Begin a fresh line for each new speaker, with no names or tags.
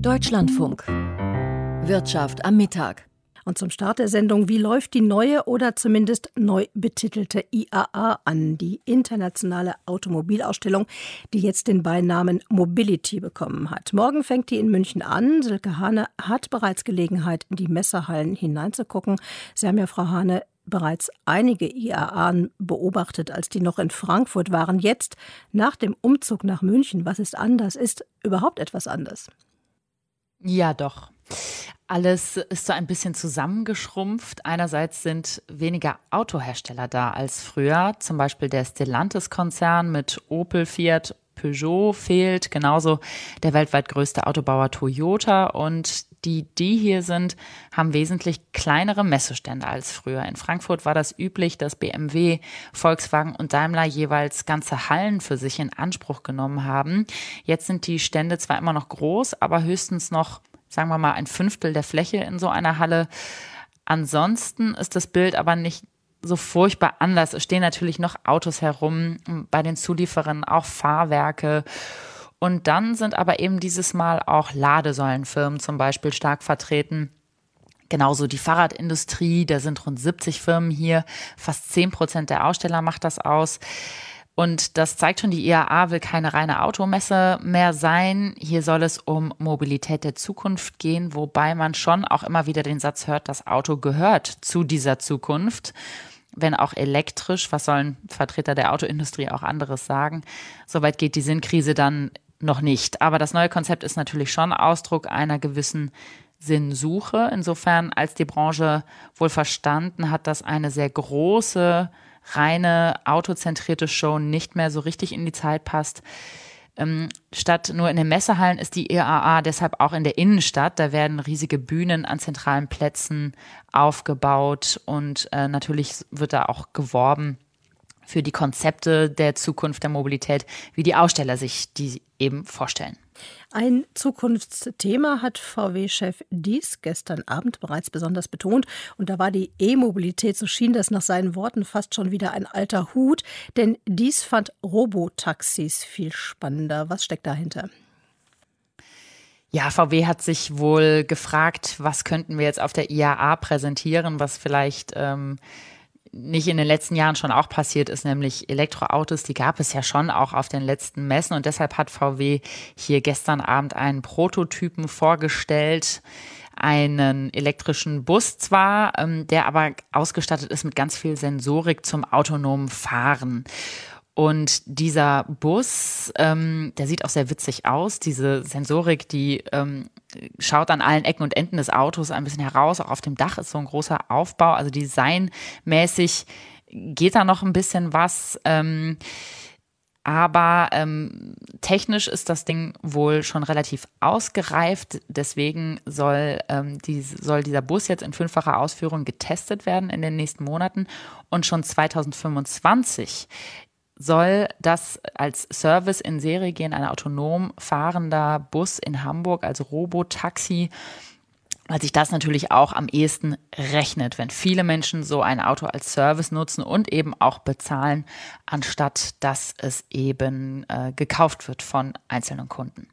Deutschlandfunk. Wirtschaft am Mittag. Und zum Start der Sendung, wie läuft die neue oder zumindest neu betitelte IAA an, die internationale Automobilausstellung, die jetzt den Beinamen Mobility bekommen hat. Morgen fängt die in München an. Silke Hane hat bereits Gelegenheit, in die Messerhallen hineinzugucken. Sie haben ja, Frau Hane, bereits einige IAA beobachtet, als die noch in Frankfurt waren. Jetzt, nach dem Umzug nach München, was ist anders? Ist überhaupt etwas anders?
Ja, doch. Alles ist so ein bisschen zusammengeschrumpft. Einerseits sind weniger Autohersteller da als früher. Zum Beispiel der Stellantis-Konzern mit Opel, Fiat, Peugeot fehlt. Genauso der weltweit größte Autobauer Toyota. Und die, die hier sind, haben wesentlich kleinere Messestände als früher. In Frankfurt war das üblich, dass BMW, Volkswagen und Daimler jeweils ganze Hallen für sich in Anspruch genommen haben. Jetzt sind die Stände zwar immer noch groß, aber höchstens noch sagen wir mal, ein Fünftel der Fläche in so einer Halle. Ansonsten ist das Bild aber nicht so furchtbar anders. Es stehen natürlich noch Autos herum, bei den Zulieferern auch Fahrwerke. Und dann sind aber eben dieses Mal auch Ladesäulenfirmen zum Beispiel stark vertreten. Genauso die Fahrradindustrie, da sind rund 70 Firmen hier, fast 10 Prozent der Aussteller macht das aus. Und das zeigt schon, die IAA will keine reine Automesse mehr sein. Hier soll es um Mobilität der Zukunft gehen, wobei man schon auch immer wieder den Satz hört, das Auto gehört zu dieser Zukunft. Wenn auch elektrisch, was sollen Vertreter der Autoindustrie auch anderes sagen? Soweit geht die Sinnkrise dann noch nicht. Aber das neue Konzept ist natürlich schon Ausdruck einer gewissen Sinnsuche. Insofern, als die Branche wohl verstanden hat, dass eine sehr große reine autozentrierte Show nicht mehr so richtig in die Zeit passt. Ähm, statt nur in den Messehallen ist die EAA deshalb auch in der Innenstadt. Da werden riesige Bühnen an zentralen Plätzen aufgebaut und äh, natürlich wird da auch geworben für die Konzepte der Zukunft der Mobilität, wie die Aussteller sich die eben vorstellen.
Ein Zukunftsthema hat VW-Chef Dies gestern Abend bereits besonders betont. Und da war die E-Mobilität, so schien das nach seinen Worten fast schon wieder ein alter Hut. Denn Dies fand Robotaxis viel spannender. Was steckt dahinter?
Ja, VW hat sich wohl gefragt, was könnten wir jetzt auf der IAA präsentieren, was vielleicht ähm, nicht in den letzten Jahren schon auch passiert ist, nämlich Elektroautos, die gab es ja schon auch auf den letzten Messen und deshalb hat VW hier gestern Abend einen Prototypen vorgestellt, einen elektrischen Bus zwar, ähm, der aber ausgestattet ist mit ganz viel Sensorik zum autonomen Fahren. Und dieser Bus, ähm, der sieht auch sehr witzig aus. Diese Sensorik, die ähm, schaut an allen Ecken und Enden des Autos ein bisschen heraus. Auch auf dem Dach ist so ein großer Aufbau. Also designmäßig geht da noch ein bisschen was. Ähm, aber ähm, technisch ist das Ding wohl schon relativ ausgereift. Deswegen soll, ähm, die, soll dieser Bus jetzt in fünffacher Ausführung getestet werden in den nächsten Monaten. Und schon 2025 soll das als Service in Serie gehen, ein autonom fahrender Bus in Hamburg, also Robotaxi, weil sich das natürlich auch am ehesten rechnet, wenn viele Menschen so ein Auto als Service nutzen und eben auch bezahlen, anstatt dass es eben äh, gekauft wird von einzelnen Kunden.